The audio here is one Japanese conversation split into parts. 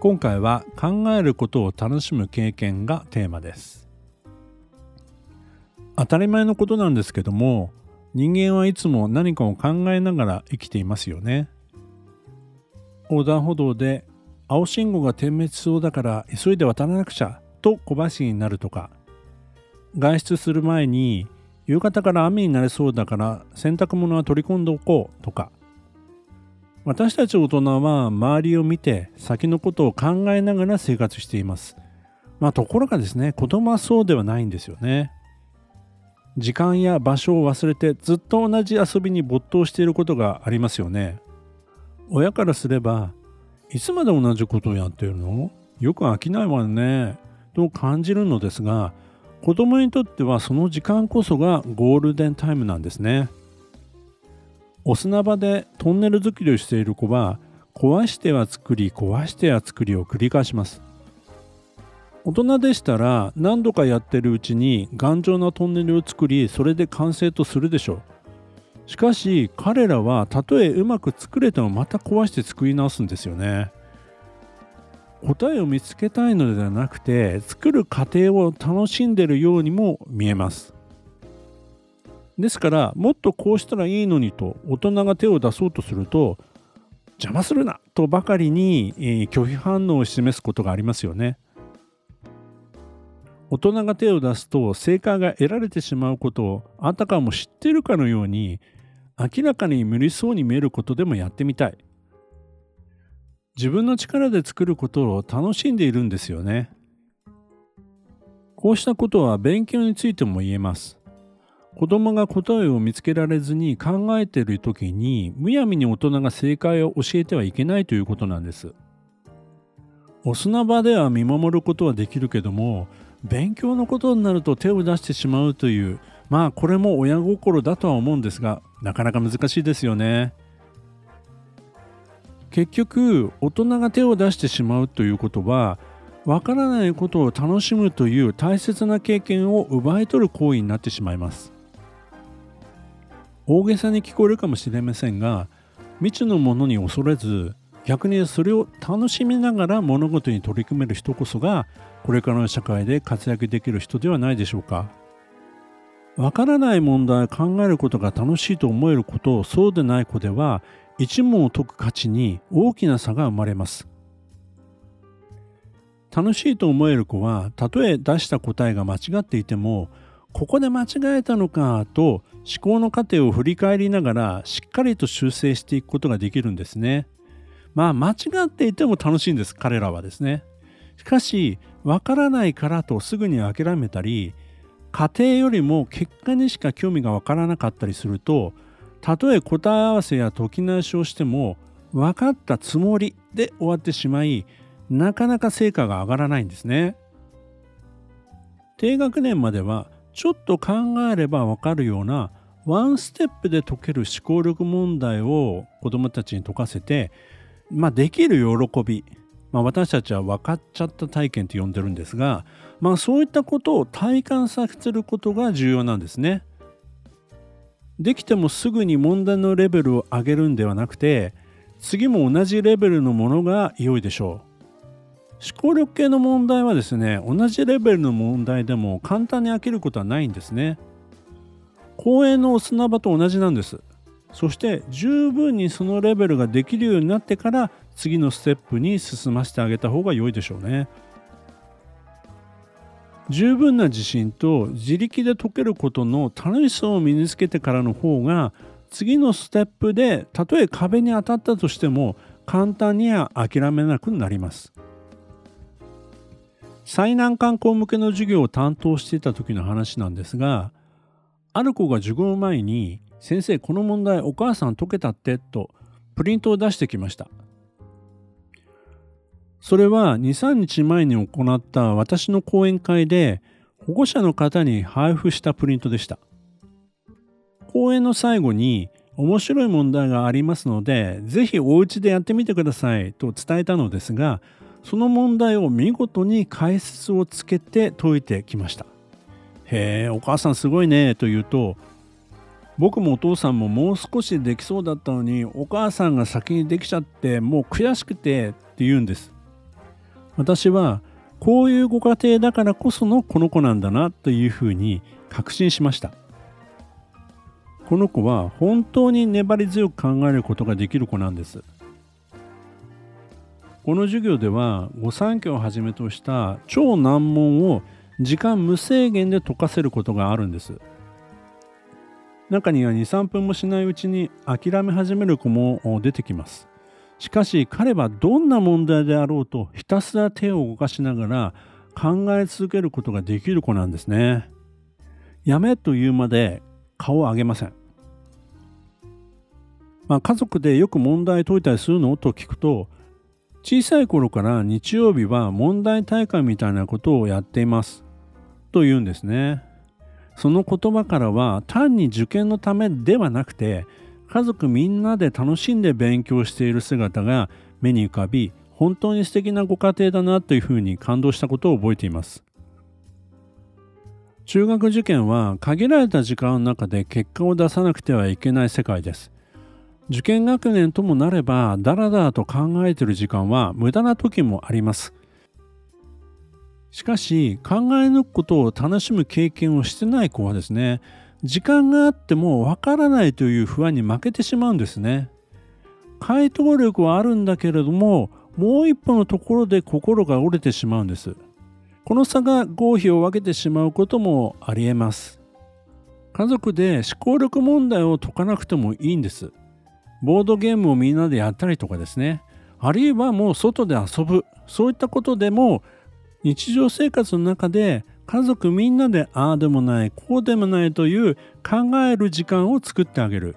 今回は考えることを楽しむ経験がテーマです。当たり前のことなんですけども人間はいつも何かを考えながら生きていますよね。横断歩道で青信号が点滅しそうだから急いで渡らなくちゃと小走りになるとか外出する前に夕方から雨になりそうだから洗濯物は取り込んでおこうとか私たち大人は周りを見て先のことを考えながら生活しています。まあところがですね、子供はそうではないんですよね。時間や場所を忘れてずっと同じ遊びに没頭していることがありますよね。親からすれば、いつまで同じことをやっているの？よく飽きないわね。と感じるのですが、子供にとってはその時間こそがゴールデンタイムなんですね。お砂場でトンネル作りをしている子は壊しては作り壊しては作りを繰り返します。大人でしたら何度かやってるうちに頑丈なトンネルを作りそれで完成とするでしょう。しかし彼らはたとえうまく作れてもまた壊して作り直すんですよね。答えを見つけたいのではなくて作る過程を楽しんでるようにも見えます。ですからもっとこうしたらいいのにと大人が手を出そうとすると邪魔するなとばかりに、えー、拒否反応を示すことがありますよね。大人が手を出すと正解が得られてしまうことをあたかも知ってるかのように明らかに無理そうに見えることでもやってみたい。自分の力で作ることを楽しんでいるんですよね。こうしたことは勉強についても言えます。子供が答えを見つけられずに考えている時にむやみに大人が正解を教えてはいけないということなんです。お砂場では見守ることはできるけども勉強のことになると手を出してしまうというまあこれも親心だとは思うんですがなかなか難しいですよね。結局大人が手を出してしまうということはわからないことを楽しむという大切な経験を奪い取る行為になってしまいます。大げさに聞こえるかもしれませんが未知のものに恐れず逆にそれを楽しみながら物事に取り組める人こそがこれからの社会で活躍できる人ではないでしょうか。わからない問題を考えることが楽しいと思えることをそうでない子では一問を解く価値に大きな差が生まれます。楽しいと思える子はたとえ出した答えが間違っていてもここで間違えたのかと思考の過程を振り返りながらしっかりと修正していくことができるんですね。まあ間違っていても楽しいんです彼らはですね。しかしわからないからとすぐに諦めたり過程よりも結果にしか興味がわからなかったりするとたとえ答え合わせや解き直しをしても分かったつもりで終わってしまいなかなか成果が上がらないんですね。低学年まではちょっと考えればわかるようなワンステップで解ける思考力問題を子どもたちに解かせて、まあ、できる喜び、まあ、私たちは分かっちゃった体験と呼んでるんですが、まあ、そういったことを体感させることが重要なんですね。できてもすぐに問題のレベルを上げるんではなくて次も同じレベルのものが良いでしょう。思考力系の問題はですね同じレベルの問題でも簡単に飽きることはないんですね。公園の砂場と同じなんです。そして十分にそのレベルができるようになってから次のステップに進ませてあげた方が良いでしょうね。十分な自信と自力で解けることの楽しさを身につけてからの方が次のステップでたとえ壁に当たったとしても簡単には諦めなくなります。最難関校向けの授業を担当していた時の話なんですがある子が授業前に「先生この問題お母さん解けたって」とプリントを出してきましたそれは2、3日前に行った私の講演会で保護者の方に配布したプリントでした。講演の最後に面白い問題がありますので、ぜひお家でやってみてくださいと伝えたのですが、その問題を見事に解説をつけて解いてきました。へえ、お母さんすごいねと言うと、僕もお父さんももう少しできそうだったのに、お母さんが先にできちゃってもう悔しくてって言うんです。私はこういうご家庭だからこそのこの子なんだなというふうに確信しました。この子は本当に粘り強く考えることができる子なんです。この授業では御三家をはじめとした超難問を時間無制限で解かせることがあるんです。中には2、3分もしないうちに諦め始める子も出てきます。しかし彼はどんな問題であろうとひたすら手を動かしながら考え続けることができる子なんですね。やめと言うまで顔を上げません。まあ、家族でよく問題解いたりするの？と聞くと小さい頃から日曜日は問題大会みたいなことをやっていますと言うんですね。その言葉からは単に受験のためではなくて家族みんなで楽しんで勉強している姿が目に浮かび本当に素敵なご家庭だなというふうに感動したことを覚えています。中学受験は限られた時間の中で結果を出さなくてはいけない世界です。受験学年ともなればダラダラと考えている時間は無駄な時もあります。しかし考え抜くことを楽しむ経験をしてない子はですね時間があってもわからないという不安に負けてしまうんですね。回答力はあるんだけれどももう一歩のところで心が折れてしまうんです。この差が合否を分けてしまうこともありえます。家族で思考力問題を解かなくてもいいんです。ボードゲームをみんなでやったりとかですね。あるいはもう外で遊ぶ。そういったことでも日常生活の中で家族みんなでああでもないこうでもないという考える時間を作ってあげる。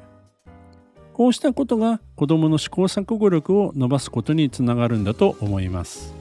こうしたことが子どもの試行錯誤力を伸ばすことにつながるんだと思います。